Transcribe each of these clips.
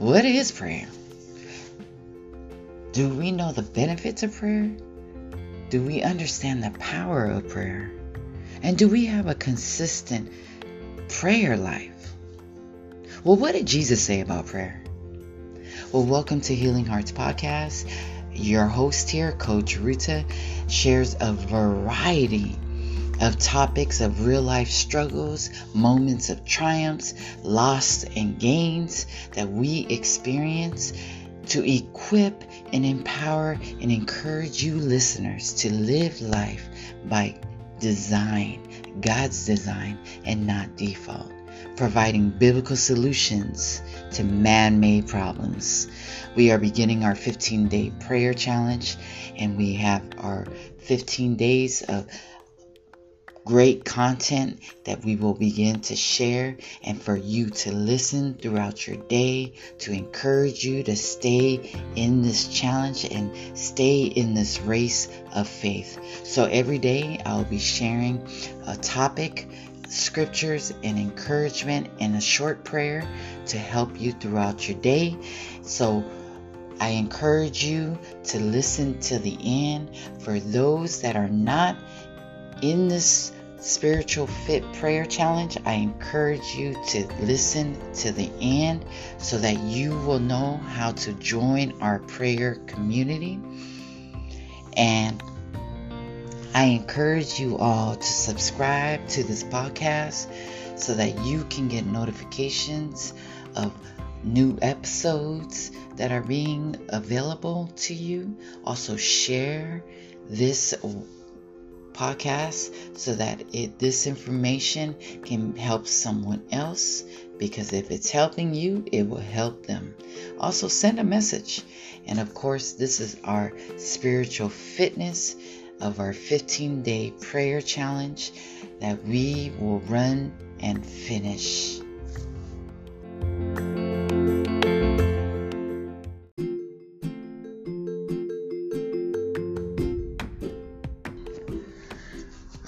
What is prayer? Do we know the benefits of prayer? Do we understand the power of prayer? And do we have a consistent prayer life? Well, what did Jesus say about prayer? Well, welcome to Healing Hearts Podcast. Your host here, Coach Ruta, shares a variety of topics of real life struggles, moments of triumphs, loss, and gains that we experience to equip and empower and encourage you listeners to live life by design, God's design, and not default, providing biblical solutions to man made problems. We are beginning our 15 day prayer challenge, and we have our 15 days of great content that we will begin to share and for you to listen throughout your day to encourage you to stay in this challenge and stay in this race of faith. So every day I'll be sharing a topic, scriptures, and encouragement and a short prayer to help you throughout your day. So I encourage you to listen to the end. For those that are not in this spiritual fit prayer challenge, I encourage you to listen to the end so that you will know how to join our prayer community. And I encourage you all to subscribe to this podcast so that you can get notifications of new episodes that are being available to you. Also, share this podcast so that it, this information can help someone else because if it's helping you, it will help them. Also, send a message. And of course, this is our spiritual fitness of our 15 day prayer challenge that we will run and finish.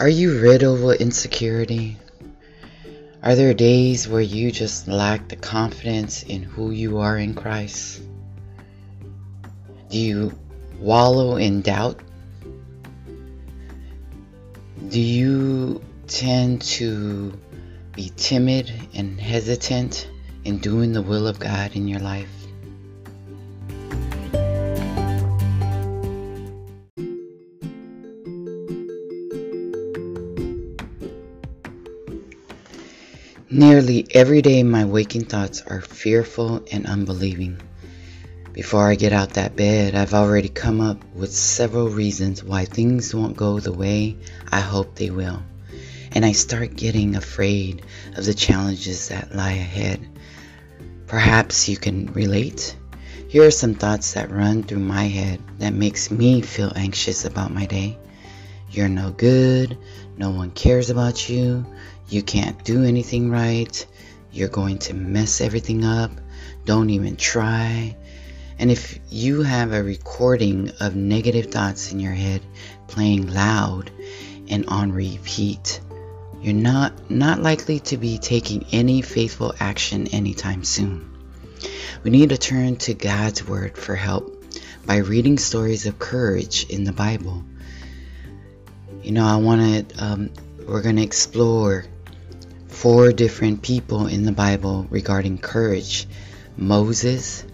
Are you riddled with insecurity? Are there days where you just lack the confidence in who you are in Christ? Do you wallow in doubt? Do you tend to be timid and hesitant in doing the will of God in your life? Nearly every day, my waking thoughts are fearful and unbelieving. Before I get out that bed, I've already come up with several reasons why things won't go the way I hope they will. And I start getting afraid of the challenges that lie ahead. Perhaps you can relate. Here are some thoughts that run through my head that makes me feel anxious about my day. You're no good. No one cares about you. You can't do anything right. You're going to mess everything up. Don't even try. And if you have a recording of negative thoughts in your head playing loud and on repeat, you're not not likely to be taking any faithful action anytime soon. We need to turn to God's word for help by reading stories of courage in the Bible. You know, I want to um, we're going to explore four different people in the Bible regarding courage Moses,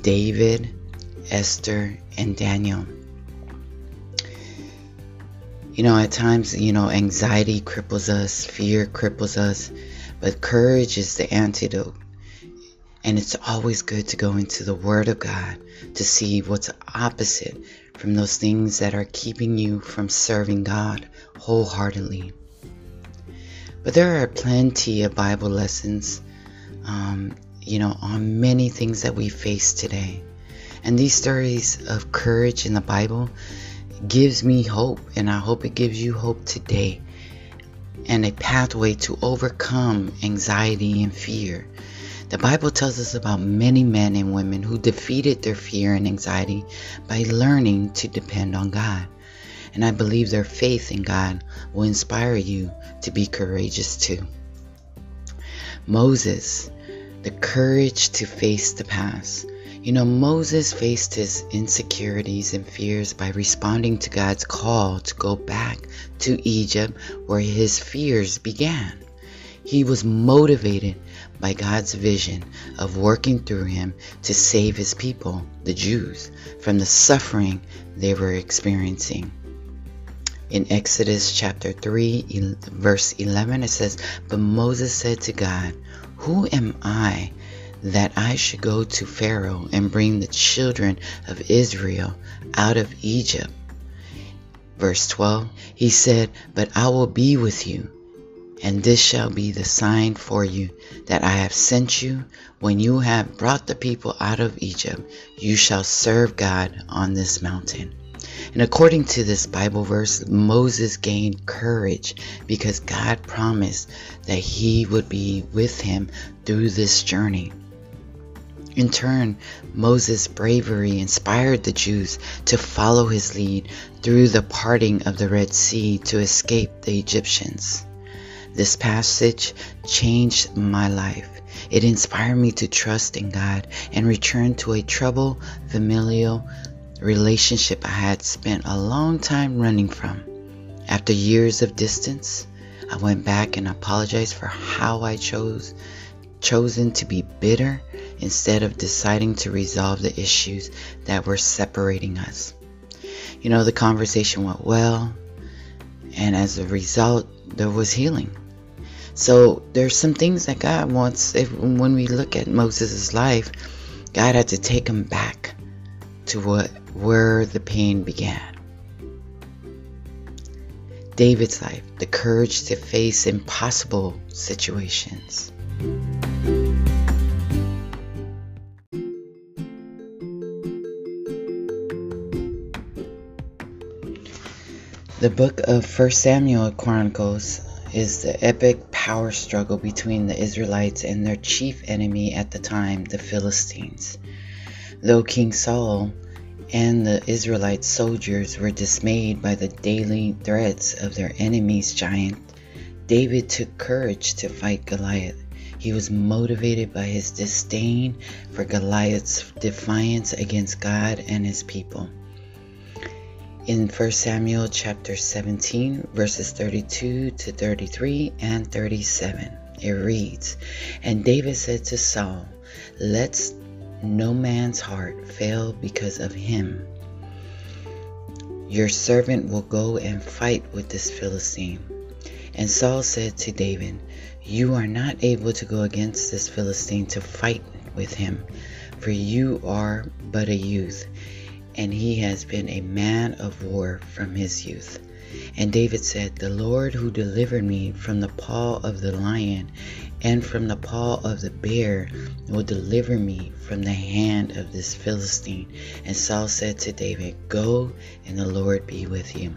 David, Esther, and Daniel. You know, at times, you know, anxiety cripples us, fear cripples us, but courage is the antidote. And it's always good to go into the Word of God to see what's opposite from those things that are keeping you from serving God wholeheartedly. But there are plenty of Bible lessons, um, you know, on many things that we face today. And these stories of courage in the Bible gives me hope, and I hope it gives you hope today and a pathway to overcome anxiety and fear. The Bible tells us about many men and women who defeated their fear and anxiety by learning to depend on God and I believe their faith in God will inspire you to be courageous too. Moses, the courage to face the past. You know, Moses faced his insecurities and fears by responding to God's call to go back to Egypt where his fears began. He was motivated by God's vision of working through him to save his people, the Jews, from the suffering they were experiencing. In Exodus chapter 3, verse 11, it says, But Moses said to God, Who am I that I should go to Pharaoh and bring the children of Israel out of Egypt? Verse 12, he said, But I will be with you and this shall be the sign for you that I have sent you. When you have brought the people out of Egypt, you shall serve God on this mountain. And according to this Bible verse, Moses gained courage because God promised that he would be with him through this journey. In turn, Moses' bravery inspired the Jews to follow his lead through the parting of the Red Sea to escape the Egyptians. This passage changed my life. It inspired me to trust in God and return to a troubled, familial relationship I had spent a long time running from. After years of distance, I went back and apologized for how I chose chosen to be bitter instead of deciding to resolve the issues that were separating us. You know, the conversation went well, and as a result, there was healing. So there's some things that God wants. If, when we look at Moses' life, God had to take him back to what where the pain began. David's life, the courage to face impossible situations. The book of First Samuel chronicles is the epic power struggle between the Israelites and their chief enemy at the time, the Philistines. Though King Saul and the Israelite soldiers were dismayed by the daily threats of their enemy's giant, David took courage to fight Goliath. He was motivated by his disdain for Goliath's defiance against God and his people in 1 Samuel chapter 17, verses 32 to 33 and 37. It reads, And David said to Saul, Let no man's heart fail because of him. Your servant will go and fight with this Philistine. And Saul said to David, You are not able to go against this Philistine to fight with him, for you are but a youth and he has been a man of war from his youth. And David said, The Lord who delivered me from the paw of the lion and from the paw of the bear will deliver me from the hand of this Philistine. And Saul said to David, Go, and the Lord be with you.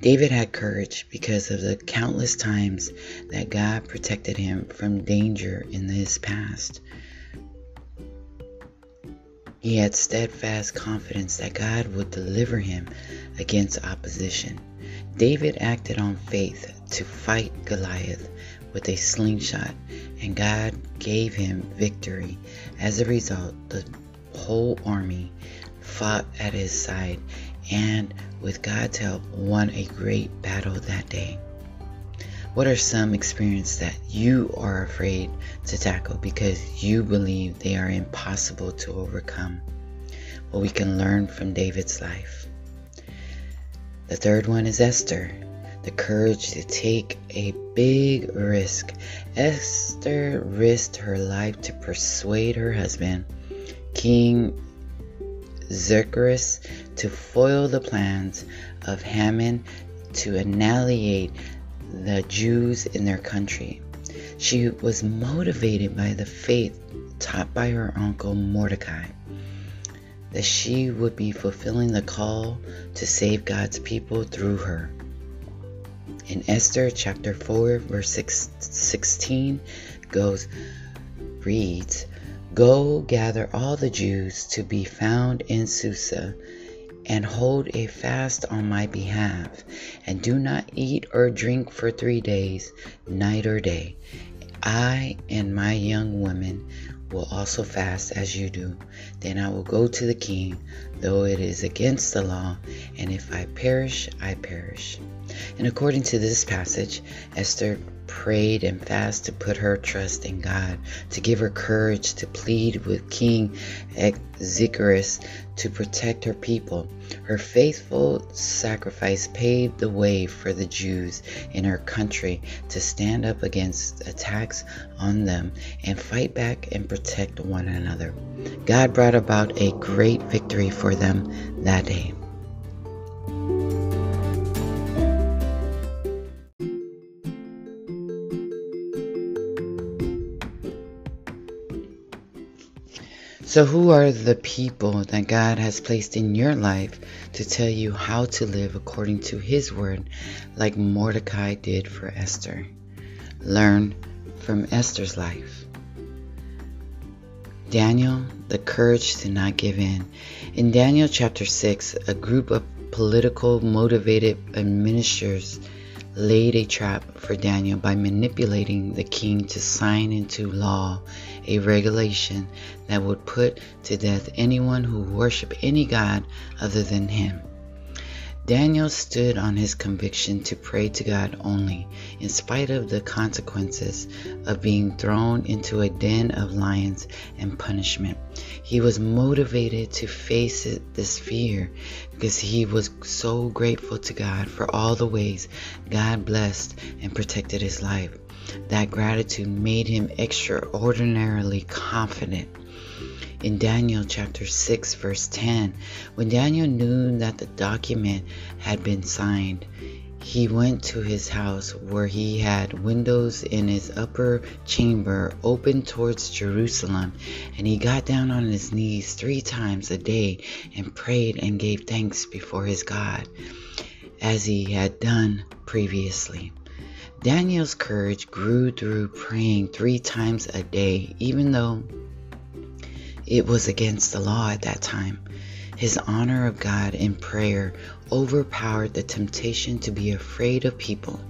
David had courage because of the countless times that God protected him from danger in his past. He had steadfast confidence that God would deliver him against opposition. David acted on faith to fight Goliath with a slingshot, and God gave him victory. As a result, the whole army fought at his side and, with God's help, won a great battle that day. What are some experiences that you are afraid to tackle because you believe they are impossible to overcome? Well, we can learn from David's life. The third one is Esther, the courage to take a big risk. Esther risked her life to persuade her husband, King Xerxes, to foil the plans of Haman to annihilate the Jews in their country. She was motivated by the faith taught by her uncle Mordecai that she would be fulfilling the call to save God's people through her. In Esther chapter 4 verse 6, 16 goes reads, Go gather all the Jews to be found in Susa and hold a fast on my behalf, and do not eat or drink for three days, night or day. I and my young women will also fast as you do. Then I will go to the king, though it is against the law, and if I perish, I perish. And according to this passage, Esther prayed and fasted to put her trust in God, to give her courage to plead with King Ahasuerus to protect her people. Her faithful sacrifice paved the way for the Jews in her country to stand up against attacks on them and fight back and protect one another. God brought about a great victory for them that day. So, who are the people that God has placed in your life to tell you how to live according to His word, like Mordecai did for Esther? Learn from Esther's life. Daniel, the courage to not give in. In Daniel chapter 6, a group of political motivated administrators laid a trap for Daniel by manipulating the king to sign into law a regulation that would put to death anyone who worshiped any god other than him. Daniel stood on his conviction to pray to God only, in spite of the consequences of being thrown into a den of lions and punishment. He was motivated to face it, this fear because he was so grateful to God for all the ways God blessed and protected his life. That gratitude made him extraordinarily confident in Daniel chapter 6, verse 10, when Daniel knew that the document had been signed, he went to his house where he had windows in his upper chamber open towards Jerusalem, and he got down on his knees three times a day and prayed and gave thanks before his God, as he had done previously. Daniel's courage grew through praying three times a day, even though it was against the law at that time. His honor of God in prayer overpowered the temptation to be afraid of people.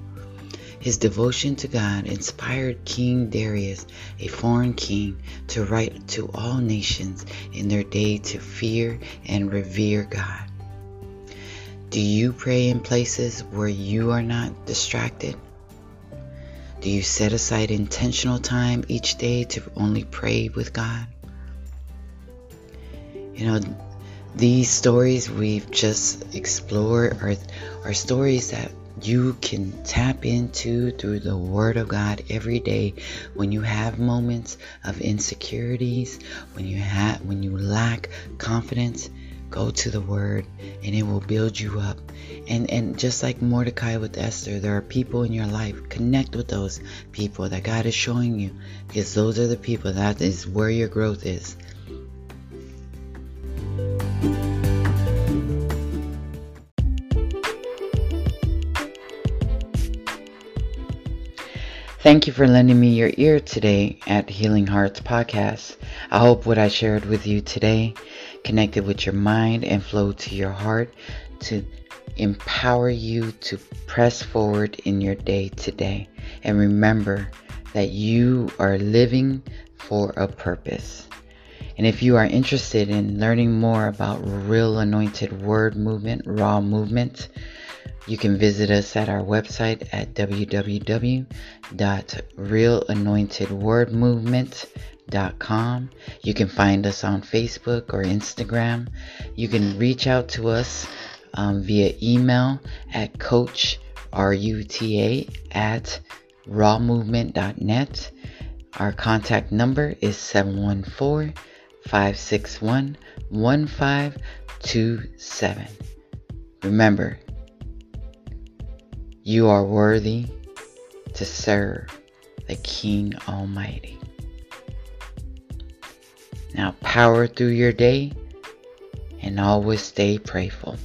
His devotion to God inspired King Darius, a foreign king, to write to all nations in their day to fear and revere God. Do you pray in places where you are not distracted? Do you set aside intentional time each day to only pray with God? You know, these stories we've just explored are, are stories that you can tap into through the Word of God every day when you have moments of insecurities, when you have when you lack confidence, go to the Word and it will build you up. And and just like Mordecai with Esther, there are people in your life. Connect with those people that God is showing you because those are the people that is where your growth is. Thank you for lending me your ear today at Healing Hearts Podcast. I hope what I shared with you today connected with your mind and flowed to your heart to empower you to press forward in your day today. And remember that you are living for a purpose. And if you are interested in learning more about Real Anointed Word Movement, Raw Movement, you can visit us at our website at www.realanointedwordmovement.com. You can find us on Facebook or Instagram. You can reach out to us um, via email at coach R-U-T-A at rawmovement.net. Our contact number is 714 561 1527. Remember, you are worthy to serve the King Almighty. Now, power through your day and always stay prayerful.